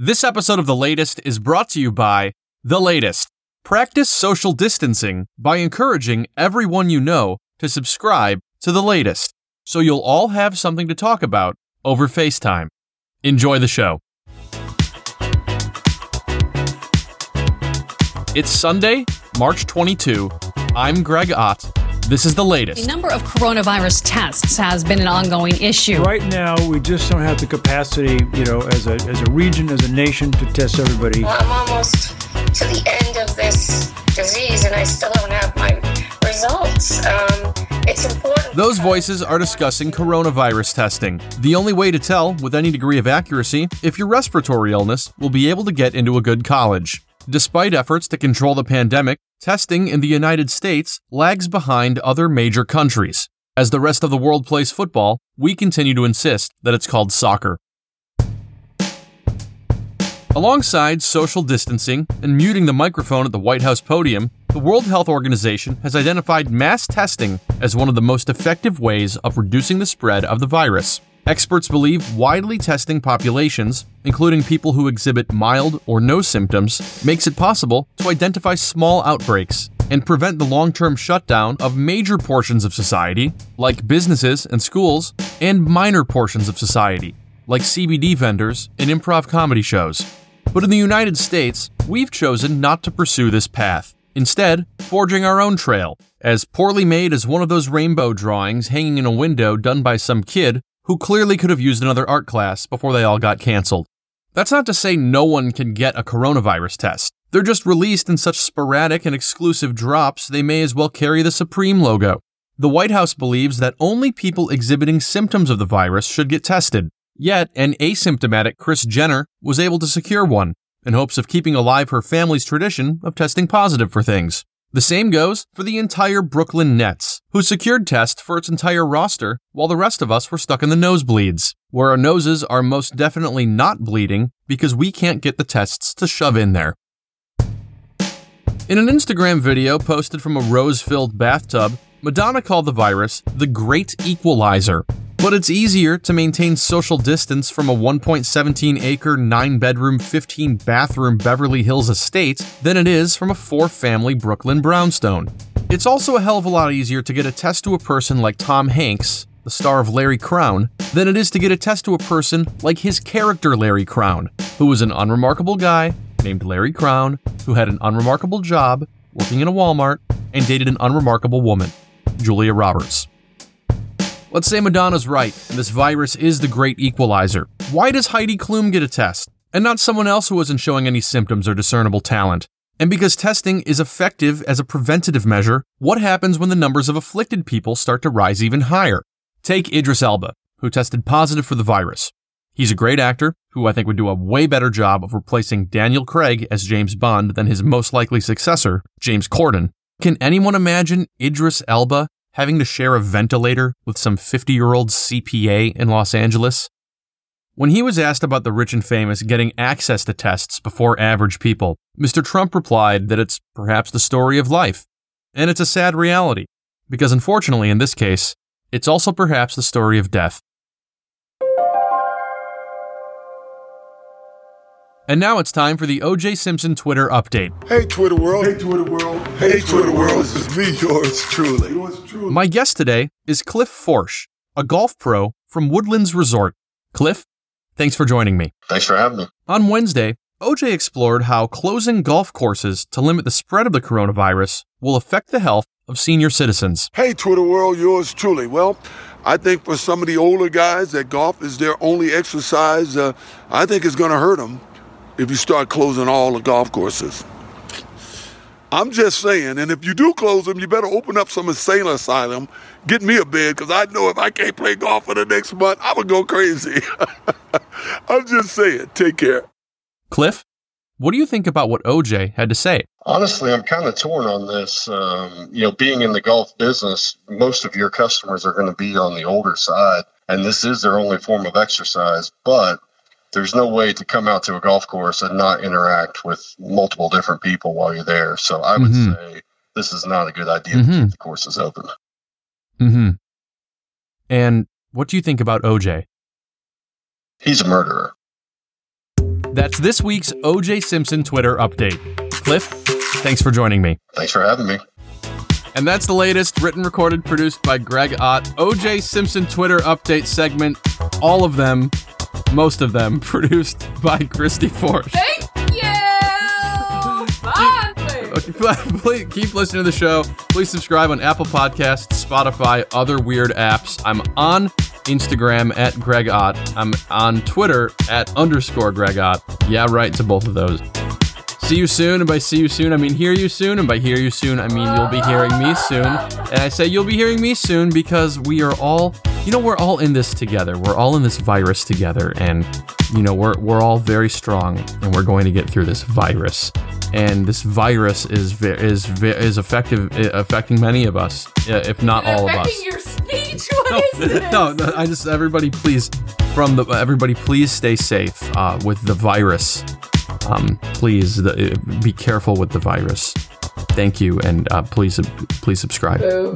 This episode of The Latest is brought to you by The Latest. Practice social distancing by encouraging everyone you know to subscribe to The Latest so you'll all have something to talk about over FaceTime. Enjoy the show. It's Sunday, March 22. I'm Greg Ott. This is the latest. The number of coronavirus tests has been an ongoing issue. Right now, we just don't have the capacity, you know, as a, as a region, as a nation, to test everybody. I'm almost to the end of this disease and I still don't have my results. Um, it's important. Those voices are discussing coronavirus testing. The only way to tell, with any degree of accuracy, if your respiratory illness will be able to get into a good college. Despite efforts to control the pandemic, testing in the United States lags behind other major countries. As the rest of the world plays football, we continue to insist that it's called soccer. Alongside social distancing and muting the microphone at the White House podium, the World Health Organization has identified mass testing as one of the most effective ways of reducing the spread of the virus. Experts believe widely testing populations, including people who exhibit mild or no symptoms, makes it possible to identify small outbreaks and prevent the long term shutdown of major portions of society, like businesses and schools, and minor portions of society, like CBD vendors and improv comedy shows. But in the United States, we've chosen not to pursue this path, instead, forging our own trail, as poorly made as one of those rainbow drawings hanging in a window done by some kid who clearly could have used another art class before they all got canceled. That's not to say no one can get a coronavirus test. They're just released in such sporadic and exclusive drops they may as well carry the Supreme logo. The White House believes that only people exhibiting symptoms of the virus should get tested. Yet, an asymptomatic Kris Jenner was able to secure one in hopes of keeping alive her family's tradition of testing positive for things. The same goes for the entire Brooklyn Nets, who secured tests for its entire roster while the rest of us were stuck in the nosebleeds, where our noses are most definitely not bleeding because we can't get the tests to shove in there. In an Instagram video posted from a rose filled bathtub, Madonna called the virus the Great Equalizer. But it's easier to maintain social distance from a 1.17 acre, 9 bedroom, 15 bathroom Beverly Hills estate than it is from a 4 family Brooklyn brownstone. It's also a hell of a lot easier to get a test to a person like Tom Hanks, the star of Larry Crowne, than it is to get a test to a person like his character Larry Crowne, who was an unremarkable guy named Larry Crowne, who had an unremarkable job working in a Walmart and dated an unremarkable woman, Julia Roberts. Let's say Madonna's right, and this virus is the great equalizer. Why does Heidi Klum get a test, and not someone else who isn't showing any symptoms or discernible talent? And because testing is effective as a preventative measure, what happens when the numbers of afflicted people start to rise even higher? Take Idris Elba, who tested positive for the virus. He's a great actor who I think would do a way better job of replacing Daniel Craig as James Bond than his most likely successor, James Corden. Can anyone imagine Idris Elba having to share a ventilator with some 50 year old CPA in Los Angeles? When he was asked about the rich and famous getting access to tests before average people, Mr. Trump replied that it's perhaps the story of life. And it's a sad reality, because unfortunately, in this case, it's also perhaps the story of death. And now it's time for the OJ Simpson Twitter update. Hey Twitter world. Hey Twitter world. Hey, Twitter world. This is me, yours truly. Yours truly. My guest today is Cliff Forsch, a golf pro from Woodlands Resort. Cliff, thanks for joining me. Thanks for having me. On Wednesday, OJ explored how closing golf courses to limit the spread of the coronavirus will affect the health of senior citizens. Hey Twitter world, yours truly. Well, I think for some of the older guys that golf is their only exercise, uh, I think it's going to hurt them if you start closing all the golf courses. I'm just saying, and if you do close them, you better open up some insane asylum. Get me a bed, because I know if I can't play golf for the next month, I'm going to go crazy. I'm just saying. Take care. Cliff, what do you think about what OJ had to say? Honestly, I'm kind of torn on this. Um, you know, being in the golf business, most of your customers are going to be on the older side, and this is their only form of exercise. But there's no way to come out to a golf course and not interact with multiple different people while you're there. So I would Mhm. say this is not a good idea Mhm. to keep the courses open. Mm-hmm. And what do you think about OJ? He's a murderer. That's this week's OJ Simpson Twitter update. Cliff, thanks for joining me. Thanks for having me. And that's the latest written, recorded, produced by Greg Ott. OJ Simpson Twitter update segment. All of them, most of them, produced by Christy Force. Thank you. Please keep listening to the show. Please subscribe on Apple Podcasts, Spotify, other weird apps. I'm on Instagram at Greg Ott. I'm on Twitter at underscore Greg Ott. Yeah, right to both of those. See you soon, and by see you soon, I mean hear you soon, and by hear you soon, I mean you'll be hearing me soon. And I say you'll be hearing me soon because we are all, you know, we're all in this together. We're all in this virus together, and you know, we're we're all very strong, and we're going to get through this virus. And this virus is ve- is ve- is effective affecting many of us, uh, if not all of us Affecting your speech. What is this? no, no, I just everybody please from the everybody please stay safe uh, with the virus. Um, please the, be careful with the virus. Thank you, and uh, please please subscribe. Boo.